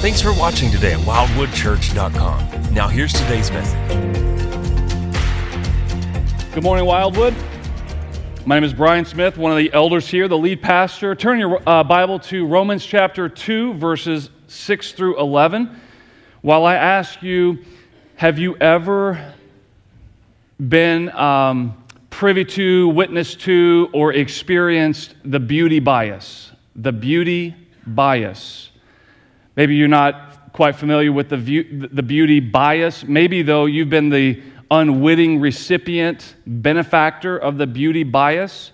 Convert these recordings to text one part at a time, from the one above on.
Thanks for watching today at wildwoodchurch.com. Now, here's today's message. Good morning, Wildwood. My name is Brian Smith, one of the elders here, the lead pastor. Turn your uh, Bible to Romans chapter 2, verses 6 through 11. While I ask you, have you ever been um, privy to, witnessed to, or experienced the beauty bias? The beauty bias. Maybe you're not quite familiar with the, view, the beauty bias. Maybe, though, you've been the unwitting recipient, benefactor of the beauty bias,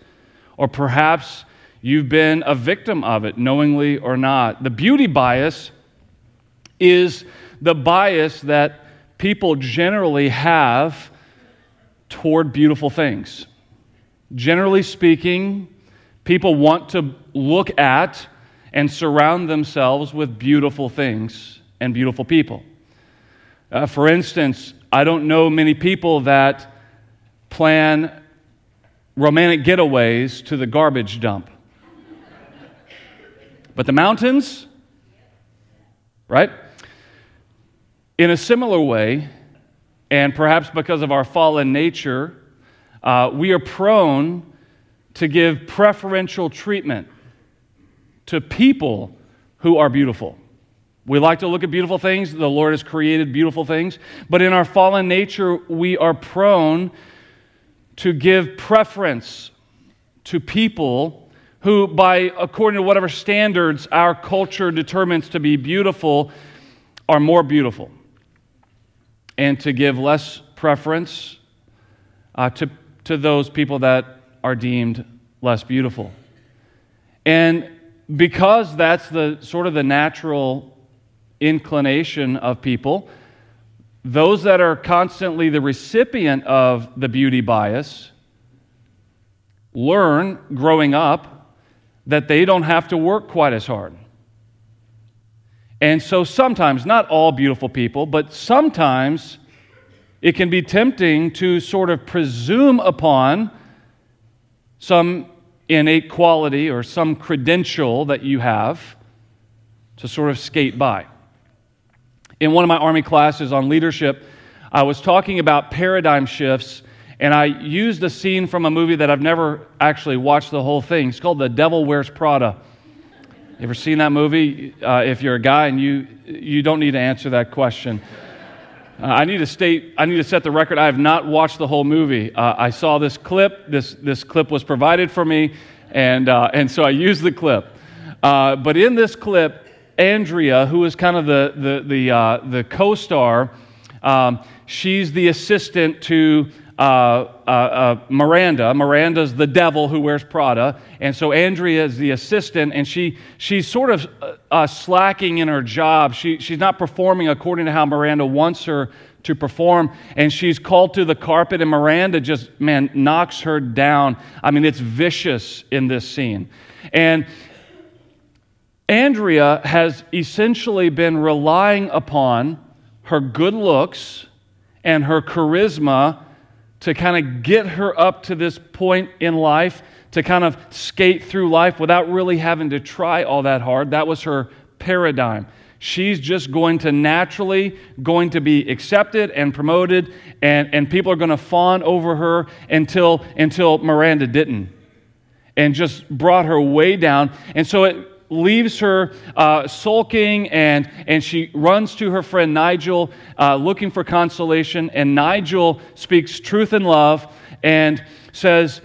or perhaps you've been a victim of it, knowingly or not. The beauty bias is the bias that people generally have toward beautiful things. Generally speaking, people want to look at and surround themselves with beautiful things and beautiful people. Uh, for instance, I don't know many people that plan romantic getaways to the garbage dump. But the mountains, right? In a similar way, and perhaps because of our fallen nature, uh, we are prone to give preferential treatment to people who are beautiful. We like to look at beautiful things. The Lord has created beautiful things. But in our fallen nature, we are prone to give preference to people who, by according to whatever standards our culture determines to be beautiful, are more beautiful. And to give less preference uh, to, to those people that are deemed less beautiful. And because that's the sort of the natural inclination of people, those that are constantly the recipient of the beauty bias learn growing up that they don't have to work quite as hard. And so sometimes, not all beautiful people, but sometimes it can be tempting to sort of presume upon some innate quality or some credential that you have to sort of skate by. In one of my Army classes on leadership, I was talking about paradigm shifts, and I used a scene from a movie that I've never actually watched the whole thing. It's called The Devil Wears Prada. You ever seen that movie? Uh, if you're a guy and you, you don't need to answer that question. Uh, I need to state, I need to set the record. I have not watched the whole movie. Uh, I saw this clip. This, this clip was provided for me, and, uh, and so I used the clip. Uh, but in this clip, Andrea, who is kind of the, the, the, uh, the co star, um, she's the assistant to uh, uh, uh, Miranda. Miranda's the devil who wears Prada. And so Andrea is the assistant, and she, she's sort of uh, slacking in her job. She, she's not performing according to how Miranda wants her to perform. And she's called to the carpet, and Miranda just, man, knocks her down. I mean, it's vicious in this scene. And Andrea has essentially been relying upon her good looks and her charisma to kind of get her up to this point in life, to kind of skate through life without really having to try all that hard. That was her paradigm. She's just going to naturally going to be accepted and promoted, and, and people are going to fawn over her until, until Miranda didn't and just brought her way down. And so it leaves her uh, sulking and, and she runs to her friend Nigel uh, looking for consolation. And Nigel speaks truth and love and says,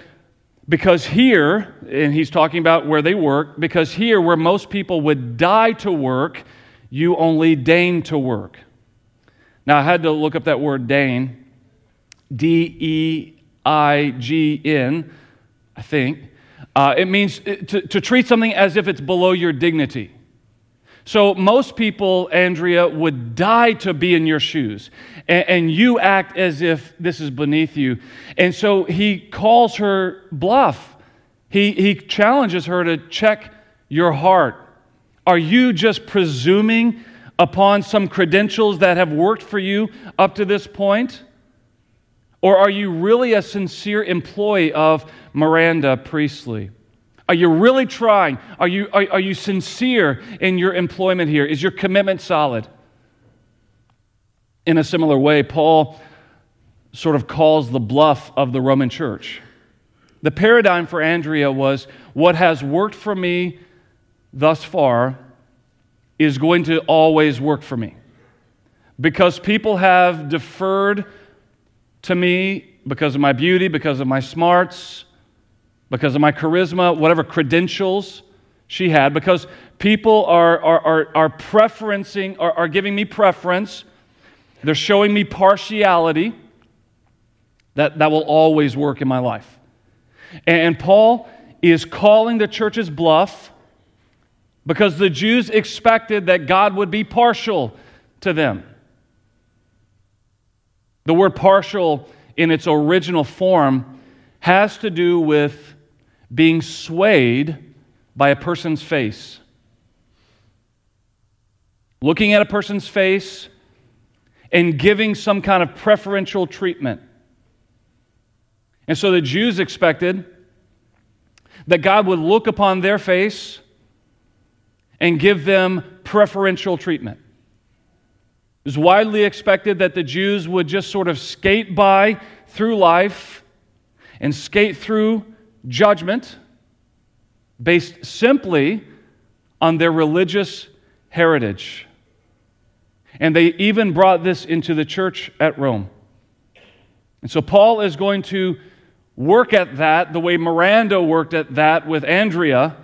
because here, and he's talking about where they work, because here, where most people would die to work, you only deign to work. Now, I had to look up that word deign, D E I G N, I think. Uh, it means uh, to, to treat something as if it's below your dignity. So, most people, Andrea, would die to be in your shoes, and, and, you act as if this is beneath you. And so he calls her bluff. He, he challenges her to check your heart. Are you just presuming upon some credentials that have worked for you up to this point? Or are you really a sincere employee of Miranda Priestly? Are you really trying? Are you, are, are you sincere in your employment here? Is your commitment solid? In a similar way, Paul sort of calls the bluff of the Roman church. The paradigm for Andrea was what has worked for me thus far is going to always work for me. Because people have deferred to me because of my beauty, because of my smarts, because of my charisma, whatever credentials she had, because people are, are, are, are preferencing, are, are giving me preference, they're showing me partiality, that, that will always work in my life. And Paul is calling the church's bluff because the Jews expected that God would be partial to them. The word partial in its original form has to do with being swayed by a person's face. Looking at a person's face and giving some kind of preferential treatment. And so the Jews expected that God would look upon their face and give them preferential treatment. It was widely expected that the Jews would just sort of skate by through life and skate through judgment based simply on their religious heritage. And they even brought this into the church at Rome. And so Paul is going to work at that the way Miranda worked at that with Andrea.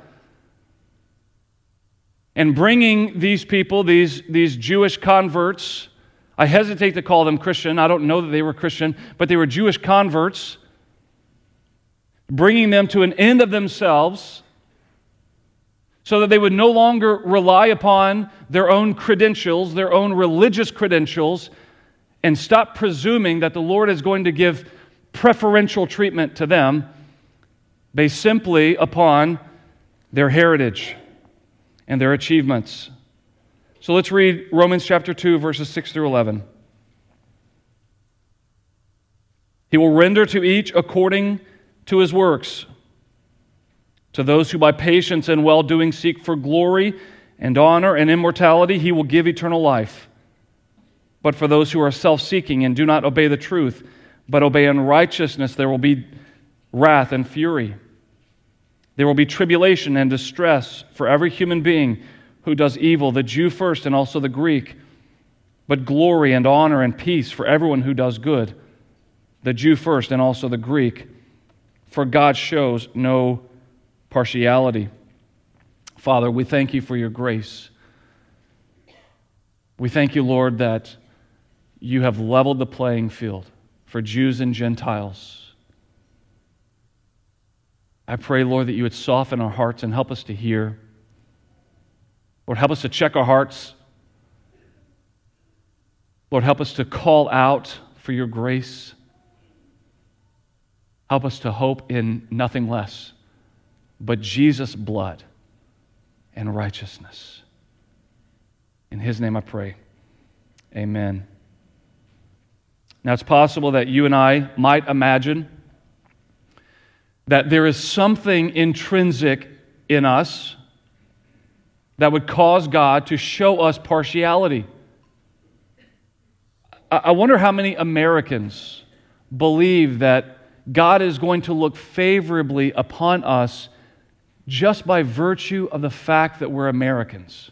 And bringing these people, these, these Jewish converts, I hesitate to call them Christian. I don't know that they were Christian, but they were Jewish converts bringing them to an end of themselves so that they would no longer rely upon their own credentials, their own religious credentials, and stop presuming that the Lord is going to give preferential treatment to them based simply upon their heritage and their achievements. So let's read Romans chapter 2, verses 6 through 11. He will render to each according to his works. To those who by patience and well doing seek for glory and honor and immortality, he will give eternal life. But for those who are self seeking and do not obey the truth, but obey unrighteousness, there will be wrath and fury. There will be tribulation and distress for every human being who does evil, the Jew first and also the Greek, but glory and honor and peace for everyone who does good, the Jew first and also the Greek for God shows no partiality. Father, we thank you for your grace. We thank you, Lord, that you have leveled the playing field for Jews and Gentiles. I pray, Lord, that you would soften our hearts and help us to hear. Lord, help us to check our hearts. Lord, help us to call out for your grace. Help us to hope in nothing less but Jesus' blood and righteousness. In his name I pray. Amen. Now, it's possible that you and I might imagine that there is something intrinsic in us that would cause God to show us partiality. I wonder how many Americans believe that God is going to look favorably upon us just by virtue of the fact that we're Americans.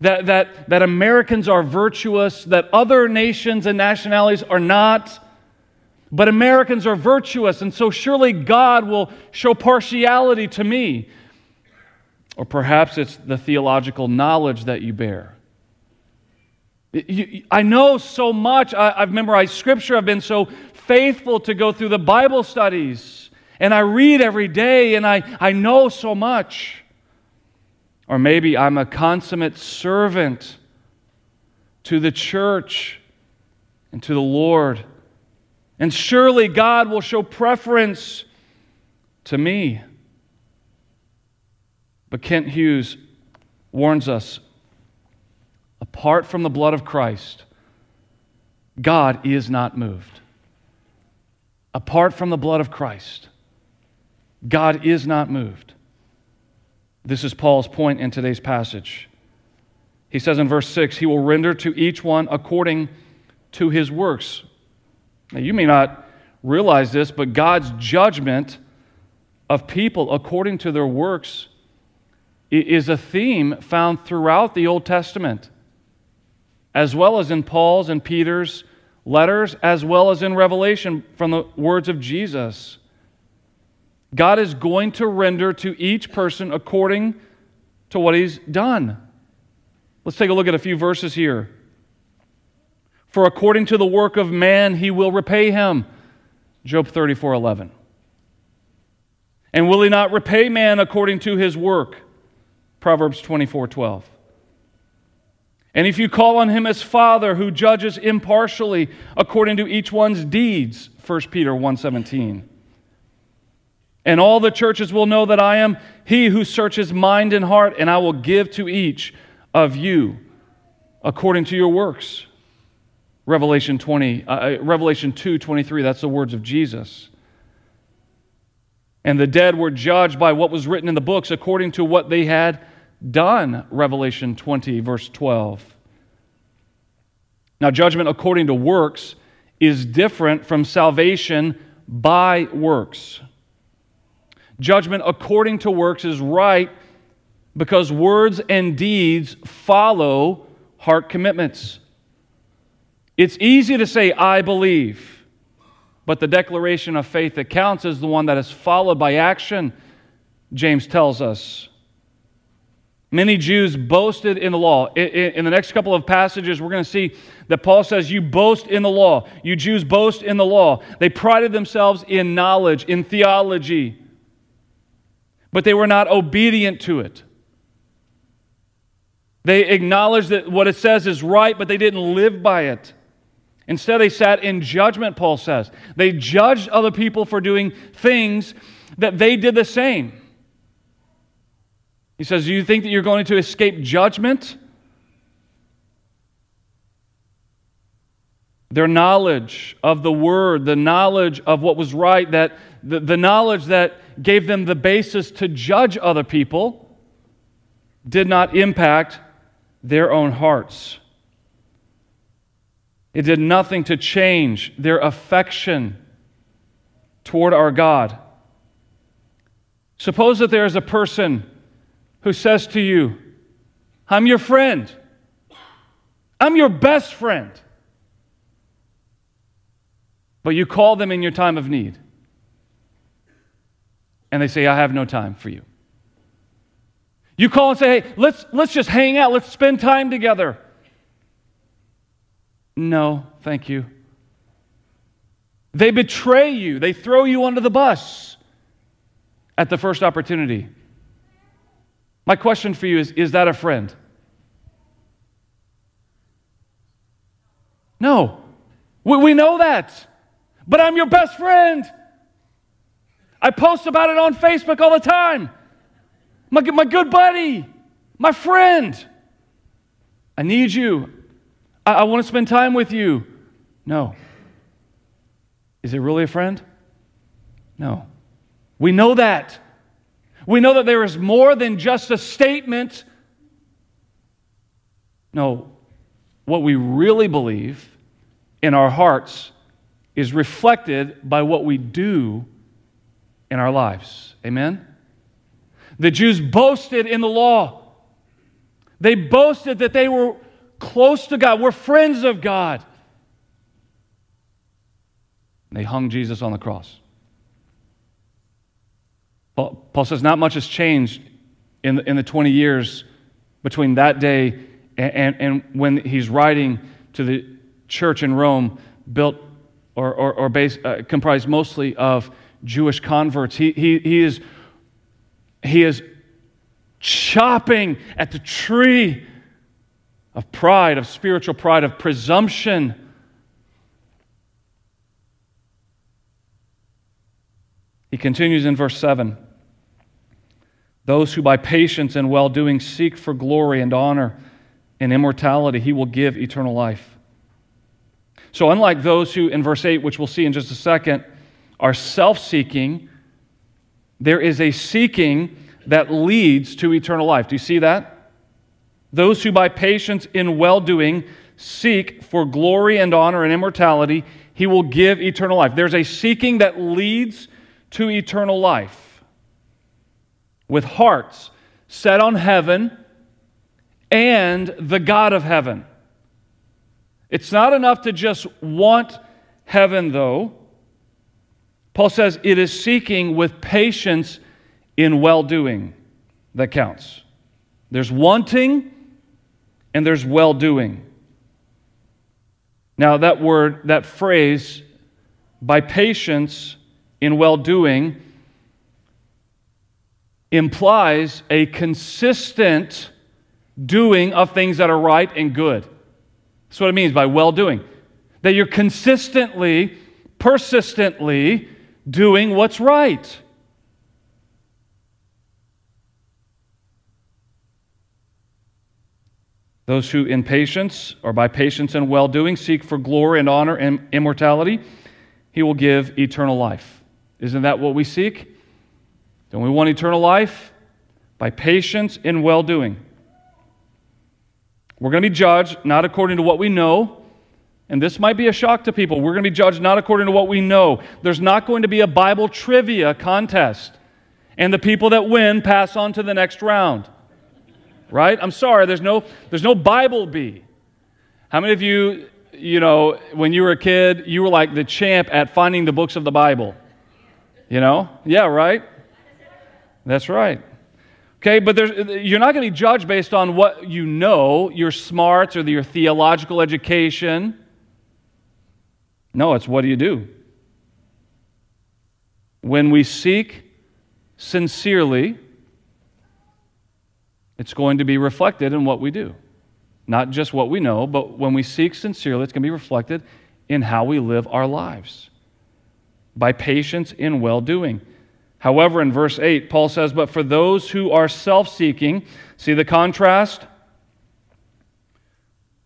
That, that, that Americans are virtuous, that other nations and nationalities are not, but Americans are virtuous, and so surely God will show partiality to me. Or perhaps it's the theological knowledge that you bear. I know so much. I've memorized scripture. I've been so faithful to go through the Bible studies. And I read every day and I, I know so much. Or maybe I'm a consummate servant to the church and to the Lord. And surely God will show preference to me. But Kent Hughes warns us apart from the blood of Christ, God is not moved apart from the blood of Christ, God is not moved. This is Paul's point in today's passage. He says in verse 6 He will render to each one according to his works. Now, you may not realize this, but God's judgment of people according to their works is a theme found throughout the Old Testament, as well as in Paul's and Peter's letters, as well as in Revelation from the words of Jesus. God is going to render to each person according to what he's done. Let's take a look at a few verses here. For according to the work of man, he will repay him. Job 34 11. And will he not repay man according to his work? Proverbs 24 12. And if you call on him as Father who judges impartially according to each one's deeds, 1 Peter 1:17. And all the churches will know that I am he who searches mind and heart, and I will give to each of you according to your works. Revelation 20, uh, uh Revelation 2, 23, that's the words of Jesus. And the dead were judged by what was written in the books according to what they had done. Revelation 20, verse 12. Now, judgment according to works is different from salvation by works. Judgment according to works is right because words and deeds follow heart commitments. It's easy to say, I believe, but the declaration of faith that counts is the one that is followed by action, James tells us. Many Jews boasted in the law. In the next couple of passages, we're going to see that Paul says, You boast in the law. You Jews boast in the law. They prided themselves in knowledge, in theology, but they were not obedient to it. They acknowledged that what it says is right, but they didn't live by it. Instead, they sat in judgment, Paul says. They judged other people for doing things that they did the same. He says, Do you think that you're going to escape judgment? Their knowledge of the word, the knowledge of what was right, that the, the knowledge that gave them the basis to judge other people, did not impact their own hearts. It did nothing to change their affection toward our God. Suppose that there is a person who says to you, I'm your friend. I'm your best friend. But you call them in your time of need. And they say, I have no time for you. You call and say, hey, let's, let's just hang out, let's spend time together. No, thank you. They betray you, they throw you under the bus at the first opportunity. My question for you is Is that a friend? No. We, we know that. But I'm your best friend. I post about it on Facebook all the time. My, my good buddy, my friend. I need you. I, I want to spend time with you. No. Is it really a friend? No. We know that. We know that there is more than just a statement. No, what we really believe in our hearts is reflected by what we do in our lives. Amen? The Jews boasted in the law. They boasted that they were close to God, We're friends of God. They hung Jesus on the cross. Paul, says not much has changed in the, in the 20 years between that day and, and, and when he's writing to the church in Rome, built or, or, or based, uh, comprised mostly of Jewish converts. He, he, he, is, he is chopping at the tree of pride, of spiritual pride, of presumption. He continues in verse 7 those who by patience and well doing seek for glory and honor and immortality, he will give eternal life. So, unlike those who, in verse 8, which we'll see in just a second, are self seeking, there is a seeking that leads to eternal life. Do you see that? Those who by patience in well doing seek for glory and honor and immortality, he will give eternal life. There's a seeking that leads to eternal life. With hearts set on heaven and the God of heaven. It's not enough to just want heaven, though. Paul says it is seeking with patience in well doing that counts. There's wanting and there's well doing. Now, that word, that phrase, by patience in well doing, implies a consistent doing of things that are right and good. That's what it means by well doing. That you're consistently, persistently doing what's right. Those who, in patience or by patience and well doing, seek for glory and honor and immortality, he will give eternal life. Isn't that what we seek? Don't we want eternal life? By patience in well doing. We're going to be judged not according to what we know, and this might be a shock to people. We're going to be judged not according to what we know. There's not going to be a Bible trivia contest, and the people that win pass on to the next round. Right? I'm sorry, there's no, there's no Bible bee. How many of you, you know, when you were a kid, you were like the champ at finding the books of the Bible? You know? Yeah, right? That's right. Okay, but you're not going to be judged based on what you know, your smarts or your theological education. No, it's what do you do? When we seek sincerely, it's going to be reflected in what we do. Not just what we know, but when we seek sincerely, it's going to be reflected in how we live our lives by patience in well doing. However, in verse 8, Paul says, But for those who are self seeking, see the contrast?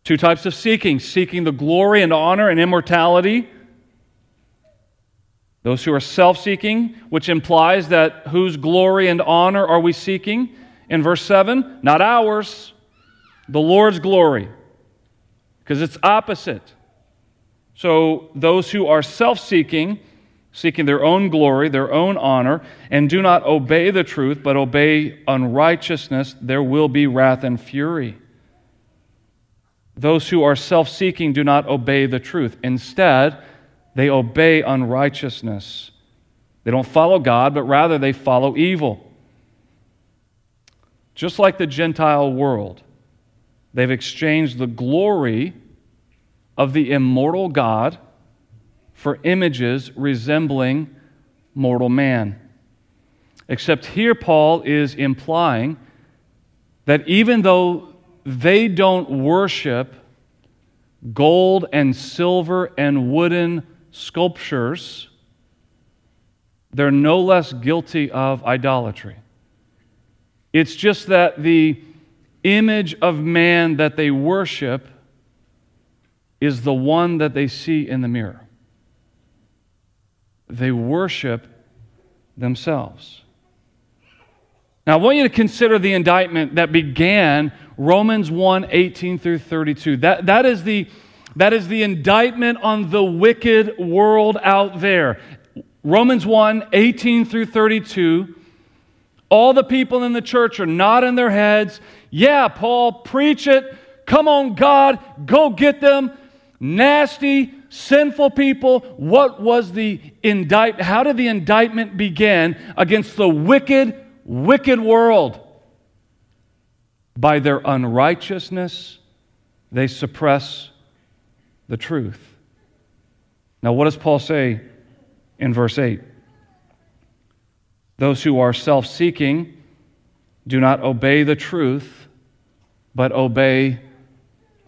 Two types of seeking seeking the glory and honor and immortality. Those who are self seeking, which implies that whose glory and honor are we seeking? In verse 7, not ours, the Lord's glory, because it's opposite. So those who are self seeking, seeking their own glory, their own honor, and do not obey the truth, but obey unrighteousness, there will be wrath and fury. Those who are self seeking do not obey the truth. Instead, they obey unrighteousness. They don't follow God, but rather they follow evil. Just like the Gentile world, they've exchanged the glory of the immortal God for images resembling mortal man. Except here, Paul is implying that even though they don't worship gold and silver and wooden sculptures, they're no less guilty of idolatry. It's just that the image of man that they worship is the one that they see in the mirror they worship themselves. Now, I want you to consider the indictment that began Romans 1 18 through 32. That, that, is the, that is the indictment on the wicked world out there. Romans 1 18 through 32. All the people in the church are nodding their heads. Yeah, Paul, preach it. Come on, God, go get them. Nasty, sinful people, what was the indict how did the indictment begin against the wicked, wicked world? By their unrighteousness, they suppress the truth. Now, what does Paul say in verse 8? Those who are self seeking do not obey the truth, but obey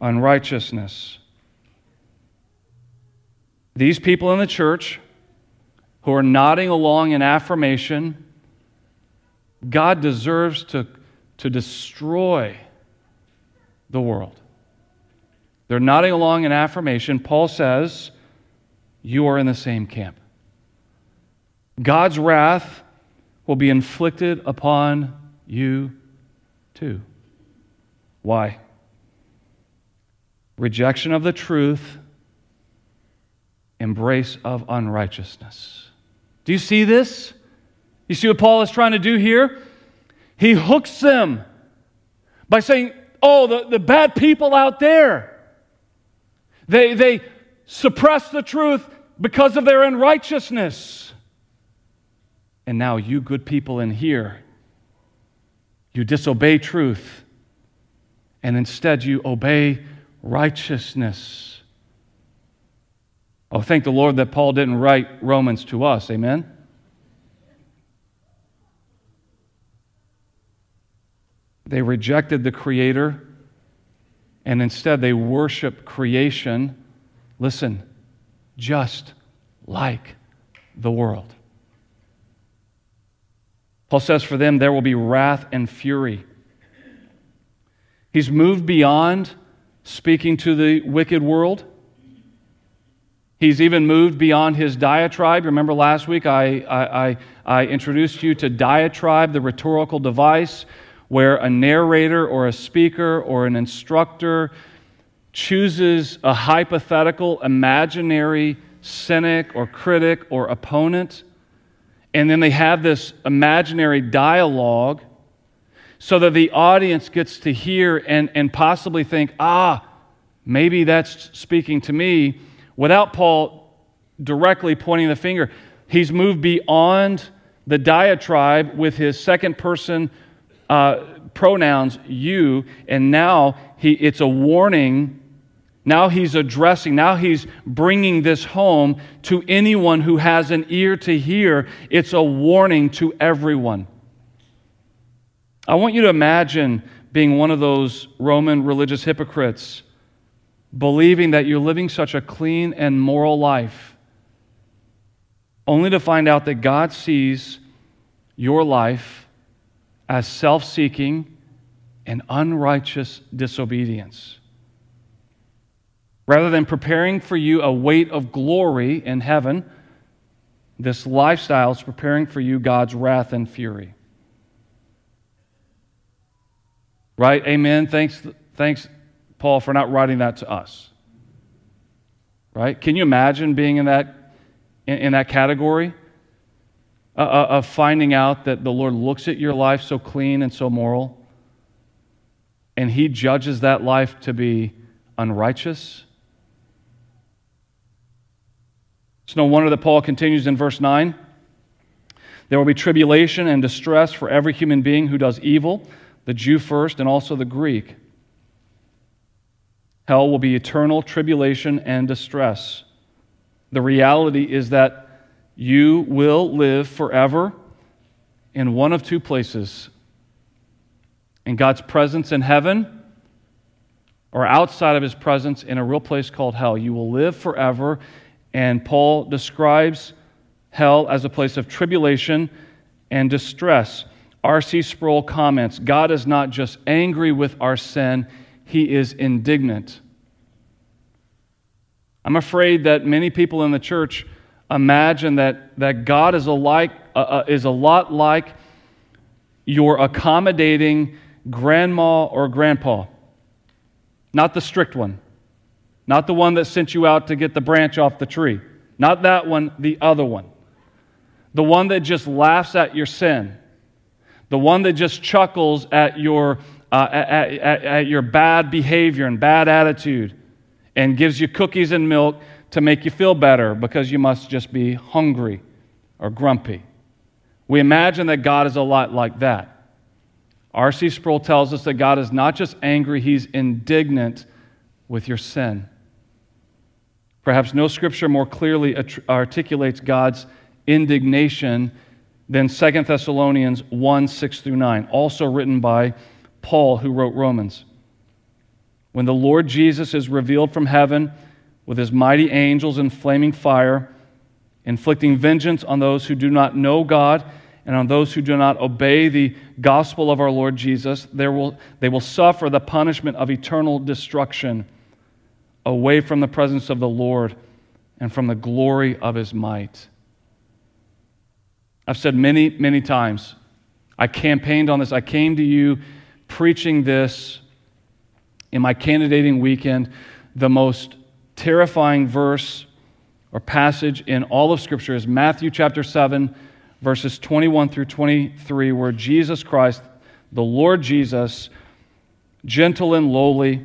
unrighteousness. These people in the church who are nodding along in affirmation, God deserves to, to destroy the world. They're nodding along in affirmation. Paul says, You are in the same camp. God's wrath will be inflicted upon you too. Why? Rejection of the truth, embrace of unrighteousness. Do you see this? You see what Paul is trying to do here? He hooks them by saying, Oh, the, the bad people out there, they, they suppress the truth because of their unrighteousness. And now, you good people in here, you disobey truth, and instead you obey righteousness. Oh, thank the Lord that Paul didn't write Romans to us. Amen? They rejected the Creator and instead they worship creation. Listen, just like the world. Paul says, For them there will be wrath and fury. He's moved beyond speaking to the wicked world. He's even moved beyond his diatribe. Remember last week I, I, I, introduced you to diatribe, the rhetorical device where a narrator or a speaker or an instructor chooses a hypothetical, imaginary cynic or critic or opponent, and then they have this imaginary dialogue so that the audience gets to hear and, and possibly think, ah, maybe that's speaking to me, without Paul directly pointing the finger. He's moved beyond the diatribe with his second person uh, pronouns you, and now he, it's a warning. Now he's addressing, now he's bringing this home to anyone who has an ear to hear. It's a warning to everyone. I want you to imagine being one of those Roman religious hypocrites, believing that you're living such a clean and moral life, only to find out that God sees your life as self seeking and unrighteous disobedience. Rather than preparing for you a weight of glory in heaven, this lifestyle is preparing for you God's wrath and fury. Right? Amen. Thanks, thanks, Paul, for not writing that to us. Right? Can you imagine being in that, in, in that category? Uh, uh, of finding out that the Lord looks at your life so clean and so moral, and He judges that life to be unrighteous. It's no wonder that Paul continues in verse 9 there will be tribulation and distress for every human being who does evil, the Jew first, and also the Greek. Hell will be eternal tribulation and distress. The reality is that you will live forever in one of two places in God's presence in heaven or outside of his presence in a real place called hell. You will live forever, and Paul describes hell as a place of tribulation and distress. R.C. Sproul comments God is not just angry with our sin, he is indignant. I'm afraid that many people in the church imagine that, that God is a, like, uh, uh, is a lot like your accommodating grandma or grandpa. Not the strict one. Not the one that sent you out to get the branch off the tree. Not that one, the other one. The one that just laughs at your sin. The one that just chuckles at your, uh, at, at, at your bad behavior and bad attitude and gives you cookies and milk to make you feel better because you must just be hungry or grumpy. We imagine that God is a lot like that. R.C. Sproul tells us that God is not just angry, he's indignant with your sin. Perhaps no scripture more clearly articulates God's indignation than 2 Thessalonians 1 6 through 9, also written by Paul, who wrote Romans. When the Lord Jesus is revealed from heaven, with his mighty angels in flaming fire, inflicting vengeance on those who do not know God and on those who do not obey the gospel of our Lord Jesus. Will, they will suffer the punishment of eternal destruction away from the presence of the Lord and from the glory of his might. I've said many, many times, I campaigned on this. I came to you preaching this in my candidating weekend. The most terrifying verse or passage in all of Scripture is Matthew chapter 7, verses 21 through 23, where Jesus Christ, the Lord Jesus, gentle and lowly,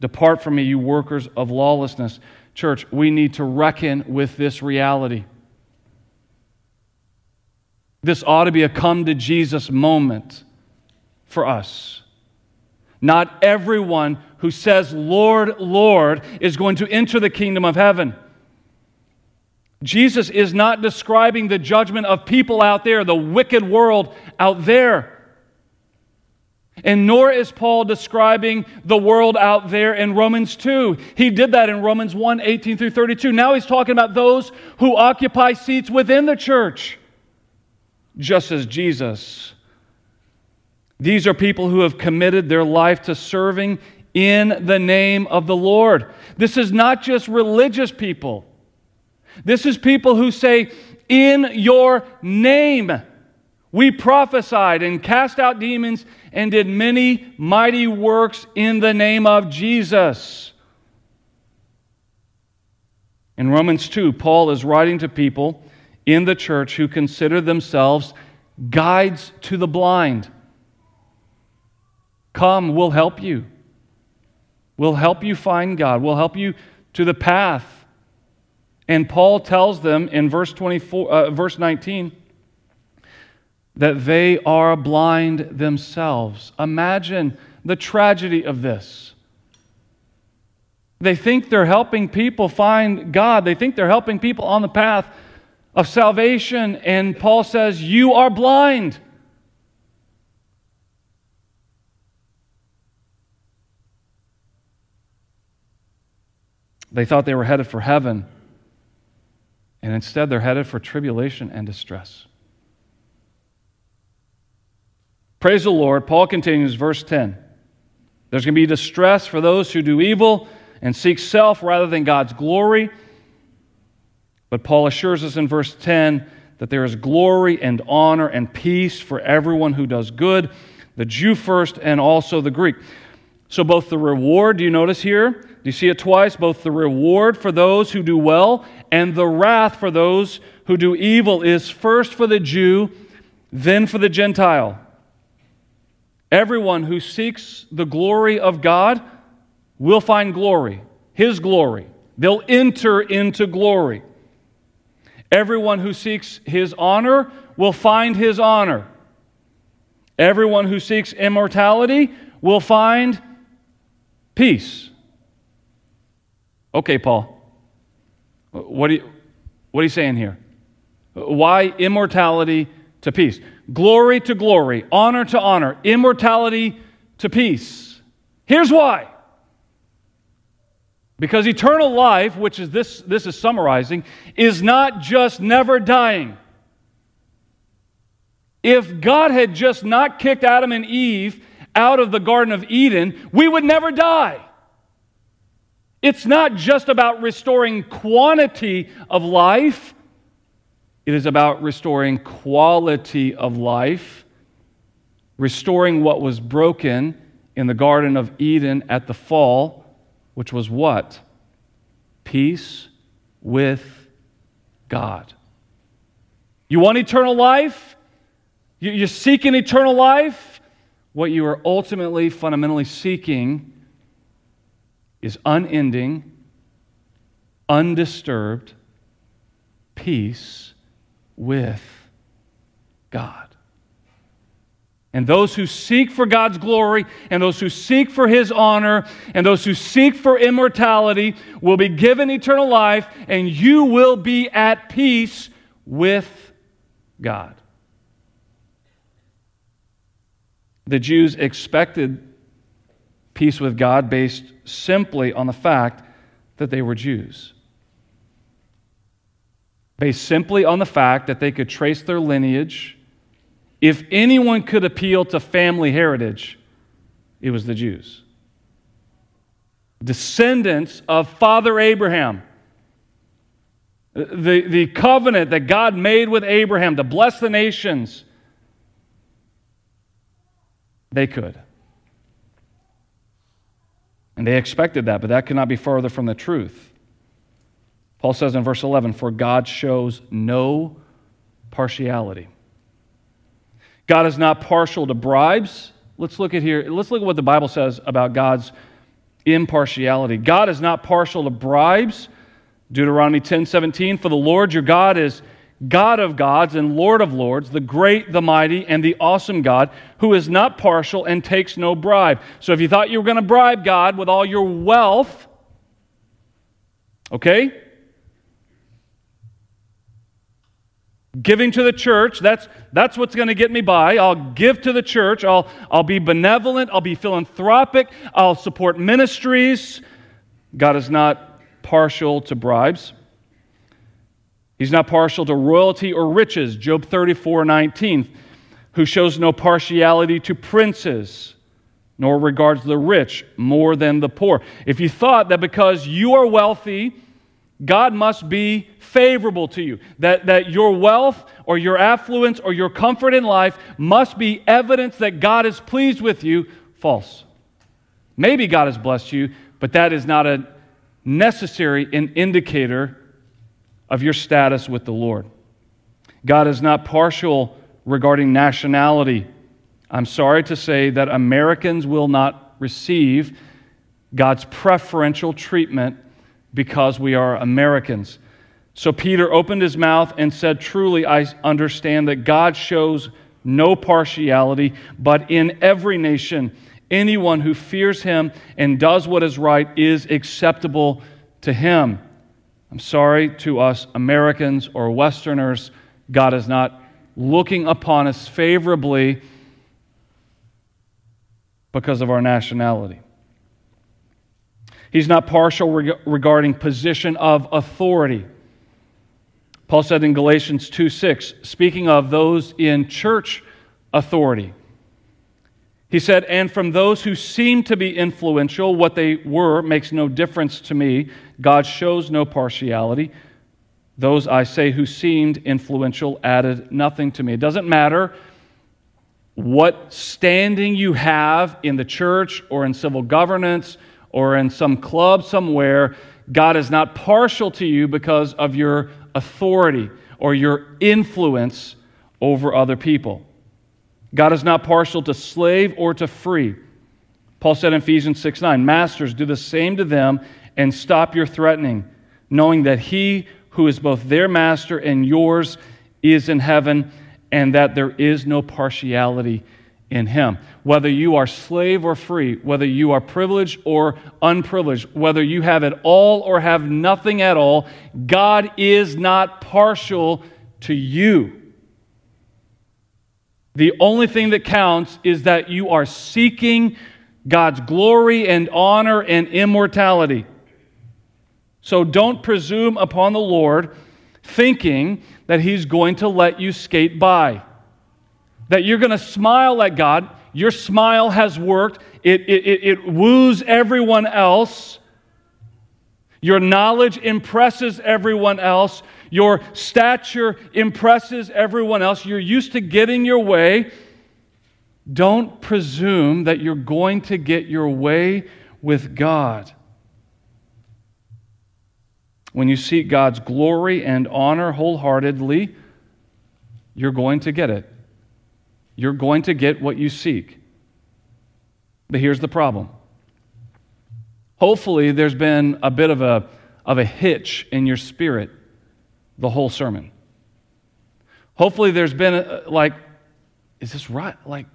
Depart from me, you workers of lawlessness. Church, we need to reckon with this reality. This ought to be a come to Jesus moment for us. Not everyone who says, Lord, Lord, is going to enter the kingdom of heaven. Jesus is not describing the judgment of people out there, the wicked world out there. And nor is Paul describing the world out there in Romans 2. He did that in Romans 1 18 through 32. Now he's talking about those who occupy seats within the church, just as Jesus these are people who have committed their life to serving in the name of the Lord. This is not just religious people. This is people who say, In your name, we prophesied and cast out demons and did many mighty works in the name of Jesus. In Romans 2, Paul is writing to people in the church who consider themselves guides to the blind. Come, we'll help you. We'll help you find God. We'll help you to the path. And Paul tells them in verse 24, uh, verse 19 that they are blind themselves. Imagine the tragedy of this. They think they're helping people find God. They think they're helping people on the path of salvation. And Paul says, You are blind. They thought they were headed for heaven, and instead they're headed for tribulation and distress. Praise the Lord. Paul continues, verse 10. There's going to be distress for those who do evil and seek self rather than God's glory. But Paul assures us in verse 10 that there is glory and honor and peace for everyone who does good, the Jew first and also the Greek. So, both the reward, do you notice here? Do you see it twice? Both the reward for those who do well and the wrath for those who do evil is first for the Jew, then for the Gentile. Everyone who seeks the glory of God will find glory, His glory. They'll enter into glory. Everyone who seeks His honor will find His honor. Everyone who seeks immortality will find peace. Okay, Paul. What are you, what are you saying here? Why immortality to peace? Glory to glory, honor to honor, immortality to peace. Here's why. Because eternal life, which is this, this is summarizing, is not just never dying. If God had just not kicked Adam and Eve out of the Garden of Eden, we would never die. It's not just about restoring quantity of life, it is about restoring quality of life, restoring what was broken in the Garden of Eden at the fall, which was what? Peace with God. You want eternal life? You're seeking eternal life? What you are ultimately, fundamentally seeking is unending, undisturbed peace with God. And those who seek for God's glory, and those who seek for His honor, and those who seek for immortality will be given eternal life, and you will be at peace with God. The Jews expected peace with God based simply on the fact that they were Jews. Based simply on the fact that they could trace their lineage. If anyone could appeal to family heritage, it was the Jews. Descendants of Father Abraham. The, the covenant that God made with Abraham to bless the nations, they could. And they expected that, but that could not be further from the truth. Paul says in verse 11, For God shows no partiality. God is not partial to bribes. Let's look at here. Let's look at what the Bible says about God's impartiality. God is not partial to bribes. Deuteronomy 10 17, For the Lord your God is God of gods and Lord of lords, the great, the mighty, and the awesome God, who is not partial and takes no bribe. So if you thought you were going to bribe God with all your wealth, okay? Giving to the church, that's, that's what's going to get me by. I'll give to the church. I'll, I'll be benevolent. I'll be philanthropic. I'll support ministries. God is not partial to bribes. He's not partial to royalty or riches. Job 34 19, who shows no partiality to princes, nor regards the rich more than the poor. If you thought that because you are wealthy, God must be favorable to you. That, that your wealth or your affluence or your comfort in life must be evidence that God is pleased with you. False. Maybe God has blessed you, but that is not a necessary an indicator of your status with the Lord. God is not partial regarding nationality. I'm sorry to say that Americans will not receive God's preferential treatment because we are Americans. So Peter opened his mouth and said, Truly, I understand that God shows no partiality, but in every nation, anyone who fears him and does what is right is acceptable to him. I'm sorry to us Americans or Westerners, God is not looking upon us favorably because of our nationality. He's not partial reg- regarding position of authority. Paul said in Galatians 2 6, speaking of those in church authority, he said, And from those who seem to be influential, what they were makes no difference to me. God shows no partiality. Those, I say, who seemed influential added nothing to me. It doesn't matter what standing you have in the church or in civil governance or in some club somewhere, God is not partial to you because of your authority or your influence over other people. God is not partial to slave or to free. Paul said in Ephesians 6 9, Masters, do the same to them and stop your threatening, knowing that he who is both their master and yours is in heaven, and that there is no partiality in him. Whether you are slave or free, whether you are privileged or unprivileged, whether you have it all or have nothing at all, God is not partial to you. The only thing that counts is that you are seeking God's glory and honor and immortality. So don't presume upon the Lord thinking that He's going to let you skate by, that you're going to smile at God. Your smile has worked, it, it, it, it woos everyone else. Your knowledge impresses everyone else. Your stature impresses everyone else. You're used to getting your way. Don't presume that you're going to get your way with God. When you seek God's glory and honor wholeheartedly, you're going to get it. You're going to get what you seek. But here's the problem. Hopefully, there's been a bit of a, of a hitch in your spirit the whole sermon. Hopefully, there's been a, like, is this right? Like,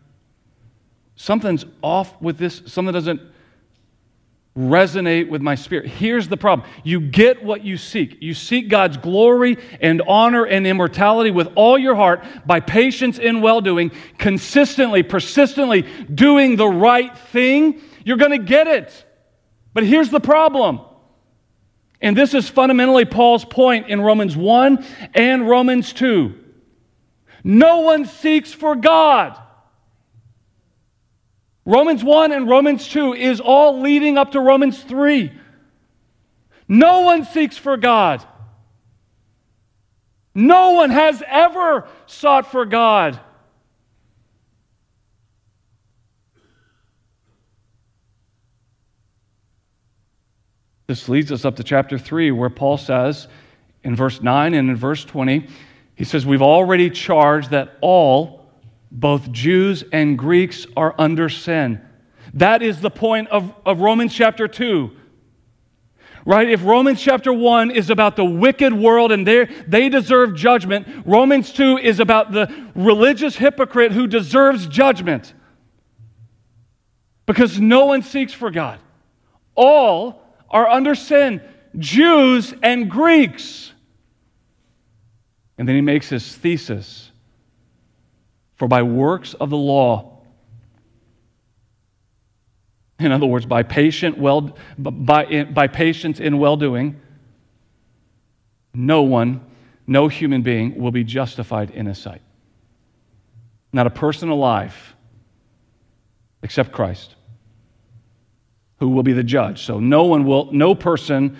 something's off with this. Something doesn't resonate with my spirit. Here's the problem you get what you seek. You seek God's glory and honor and immortality with all your heart by patience in well doing, consistently, persistently doing the right thing. You're going to get it. But here's the problem. And this is fundamentally Paul's point in Romans 1 and Romans 2. No one seeks for God. Romans 1 and Romans 2 is all leading up to Romans 3. No one seeks for God. No one has ever sought for God. This leads us up to chapter 3, where Paul says in verse 9 and in verse 20, he says, We've already charged that all, both Jews and Greeks, are under sin. That is the point of, of Romans chapter 2. Right? If Romans chapter 1 is about the wicked world and they deserve judgment, Romans 2 is about the religious hypocrite who deserves judgment. Because no one seeks for God. All are under sin, Jews and Greeks. And then he makes his thesis For by works of the law, in other words, by patient well, by, by patience in well doing, no one, no human being will be justified in his sight. Not a person alive except Christ, who will be the judge. So no one will, no person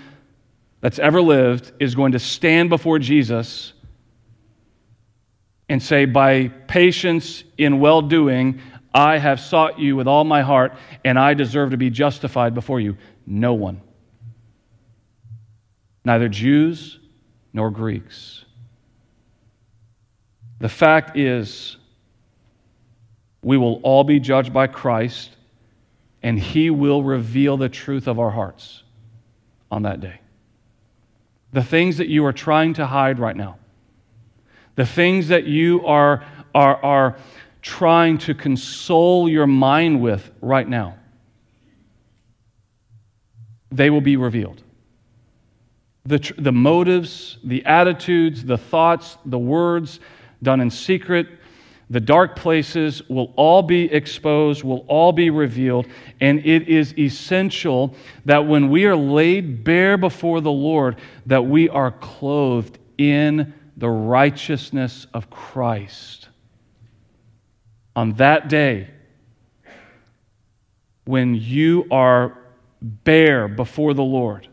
that's ever lived is going to stand before Jesus and say, By patience in well doing, I have sought you with all my heart, and I deserve to be justified before you. No one. Neither Jews nor Greeks. The fact is, we will all be judged by Christ, and He will reveal the truth of our hearts on that day. The things that you are trying to hide right now, the things that you are, are, are trying to console your mind with right now, they will be revealed. The, the motives, the attitudes, the thoughts, the words done in secret, the dark places will all be exposed, will all be revealed, and it is essential that when we are laid bare before the Lord, that we are clothed in the righteousness of Christ. On that day, when you are bare before the Lord,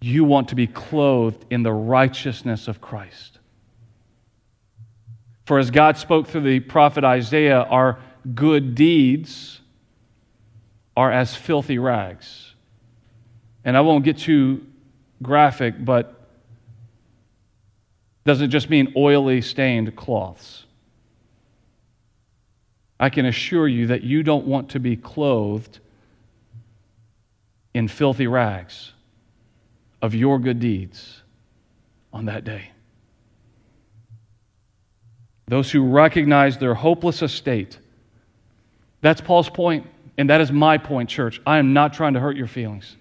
you want to be clothed in the righteousness of Christ. For as God spoke through the prophet Isaiah, our good deeds are as filthy rags. And I won't get too graphic, but doesn't just mean oily stained cloths. I can assure you that you don't want to be clothed in filthy rags of your good deeds on that day. Those who recognize their hopeless estate. That's Paul's point, and that is my point, church. I am not trying to hurt your feelings.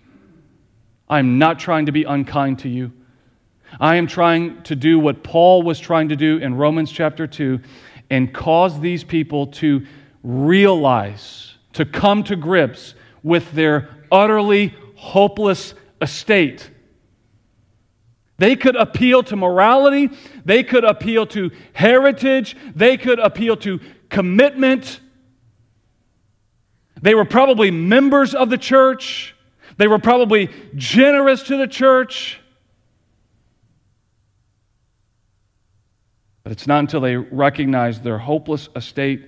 I am not trying to be unkind to you. I am trying to do what Paul was trying to do in Romans chapter 2 and cause these people to realize, to come to grips with their utterly hopeless estate. They could appeal to morality, they could appeal to heritage, they could appeal to commitment. They were probably members of the church, they were probably generous to the church. But it's not until they recognize their hopeless estate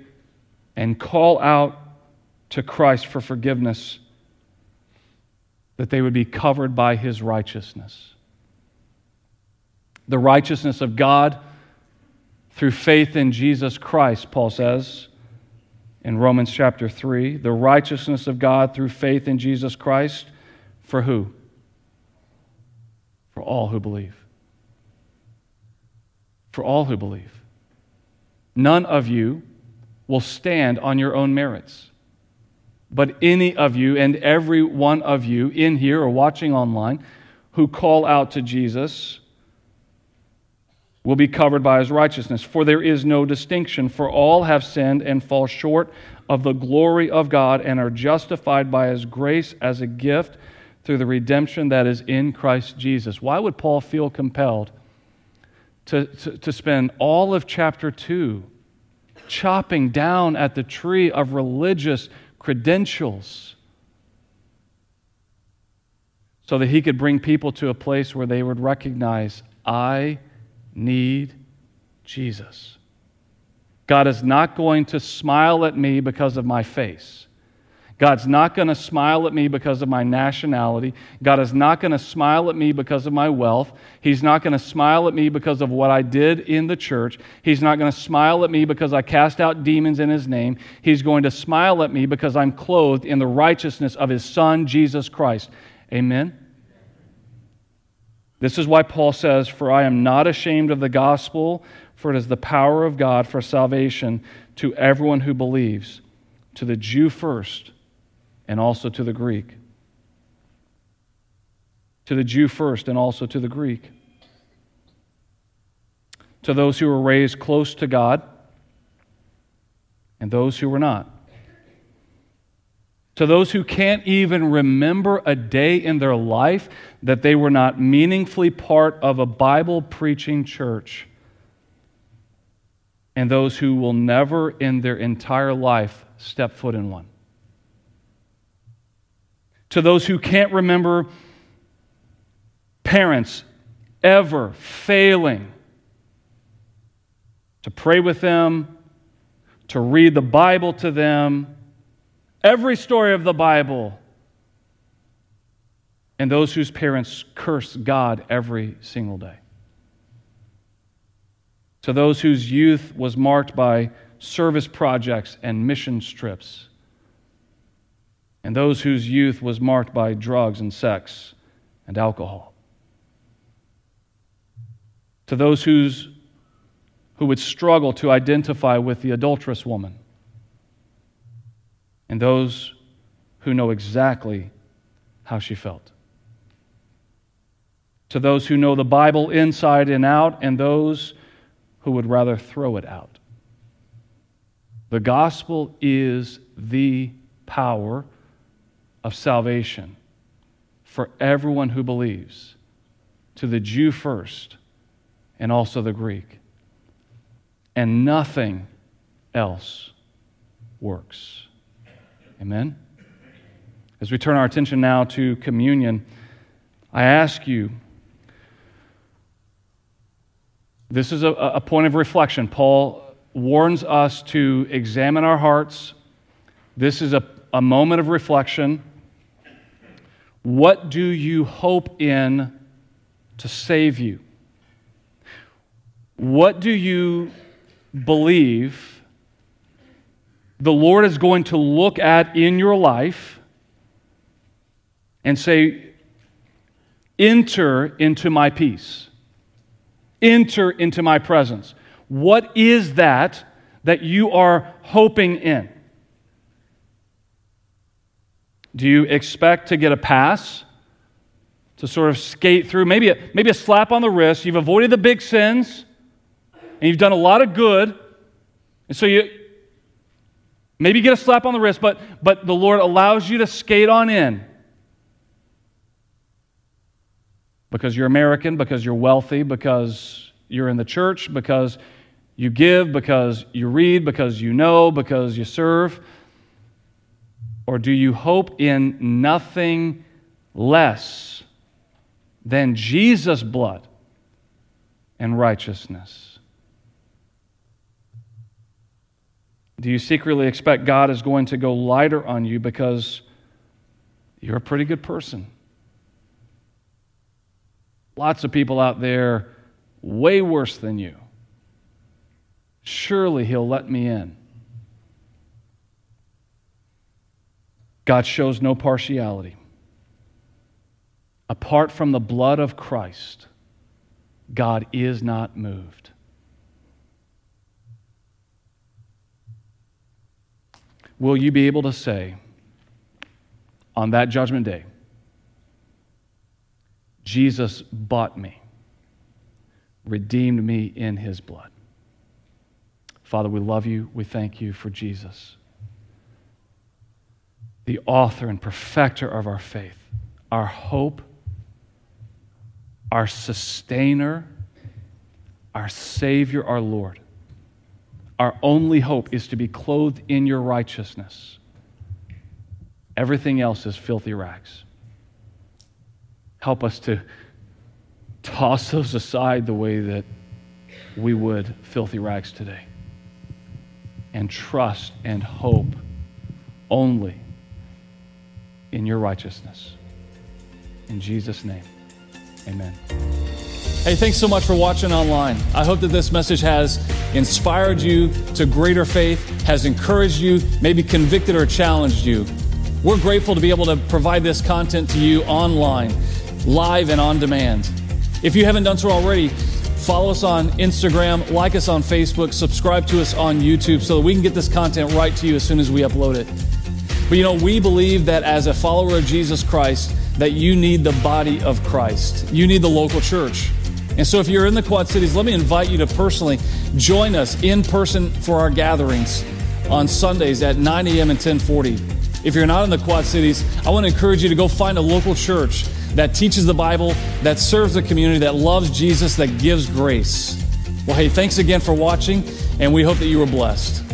and call out to Christ for forgiveness that they would be covered by his righteousness. The righteousness of God through faith in Jesus Christ, Paul says in Romans chapter 3. The righteousness of God through faith in Jesus Christ for who? For all who believe for all who believe. None of you will stand on your own merits. but any of you and every one of you in here or watching online who call out to Jesus will be covered by his righteousness. For there is no distinction, for all have sinned and fall short of the glory of God and are justified by his grace as a gift through the redemption that is in Christ Jesus. Why would Paul feel compelled to, to, to spend all of chapter 2 chopping down at the tree of religious credentials? So that he could bring people to a place where they would recognize, I need Jesus. God is not going to smile at me because of my face. God's not going to smile at me because of my nationality. God is not going to smile at me because of my wealth. He's not going to smile at me because of what I did in the church. He's not going to smile at me because I cast out demons in His name. He's going to smile at me because I'm clothed in the righteousness of His Son, Jesus Christ. Amen? This is why Paul says, For I am not ashamed of the gospel, for it is the power of God for salvation to everyone who believes, to the Jew first, and also to the Greek. To the Jew first, and also to the Greek. To those who were raised close to God, and those who were not to those who can't even remember a day in their life that they were not meaningfully part of a Bible preaching church, and those who will never in their entire life step foot in one. To those who can't remember parents ever failing to pray with them, to read the Bible to them Every story of the Bible. And those whose parents curse God every single day. To those whose youth was marked by service projects and mission trips. And those whose youth was marked by drugs and sex and alcohol. To those whose, who would struggle to identify with the adulterous woman and those who know exactly how she felt. To those who know the Bible inside and out, and those who would rather throw it out. The gospel is the power of salvation for everyone who believes, to the Jew first, and also the Greek. And nothing else works. Amen? As we turn our attention now to communion, I ask you this is a, a, point of reflection. Paul warns us to examine our hearts. This is a, a moment of reflection. What do you hope in to save you? What do you believe the Lord is going to look at in your life and say, Enter into my peace, enter into my presence. What is that that you are hoping in? Do you expect to get a pass? To sort of skate through, maybe a, maybe a slap on the wrist. You've avoided the big sins, and you've done a lot of good. And so you, Maybe get a slap on the wrist, but, but the Lord allows you to skate on in. Because you're American, because you're wealthy, because you're in the church, because you give, because you read, because you know, because you serve? Or do you hope in nothing less than Jesus' blood and righteousness? Do you secretly expect God is going to go lighter on you because you're a pretty good person? Lots of people out there way worse than you. Surely He'll let me in. God shows no partiality. Apart from the blood of Christ, God is not moved. will you be able to say, on that judgment day, Jesus bought me, redeemed me in his blood. Father, we love you. We thank you for Jesus, the author and perfecter of our faith, our hope, our sustainer, our Savior, our Lord. Our only hope is to be clothed in your righteousness. Everything else is filthy rags. Help us to toss those aside the way that we would filthy rags today and trust and hope only in your righteousness. In Jesus' name, amen. Hey, thanks so much for watching online. I hope that this message has inspired you to greater faith, has encouraged you, maybe convicted or challenged you. We're grateful to be able to provide this content to you online, live and on demand. If you haven't done so already, follow us on Instagram, like us on Facebook, subscribe to us on YouTube so that we can get this content right to you as soon as we upload it. But you know, we believe that as a follower of Jesus Christ, that you need the body of Christ. You need the local church. And so, if you're in the Quad Cities, let me invite you to personally join us in person for our gatherings on Sundays at 9 a.m. and 1040. If you're not in the Quad Cities, I want to encourage you to go find a local church that teaches the Bible, that serves the community, that loves Jesus, that gives grace. Well, hey, thanks again for watching, and we hope that you were blessed.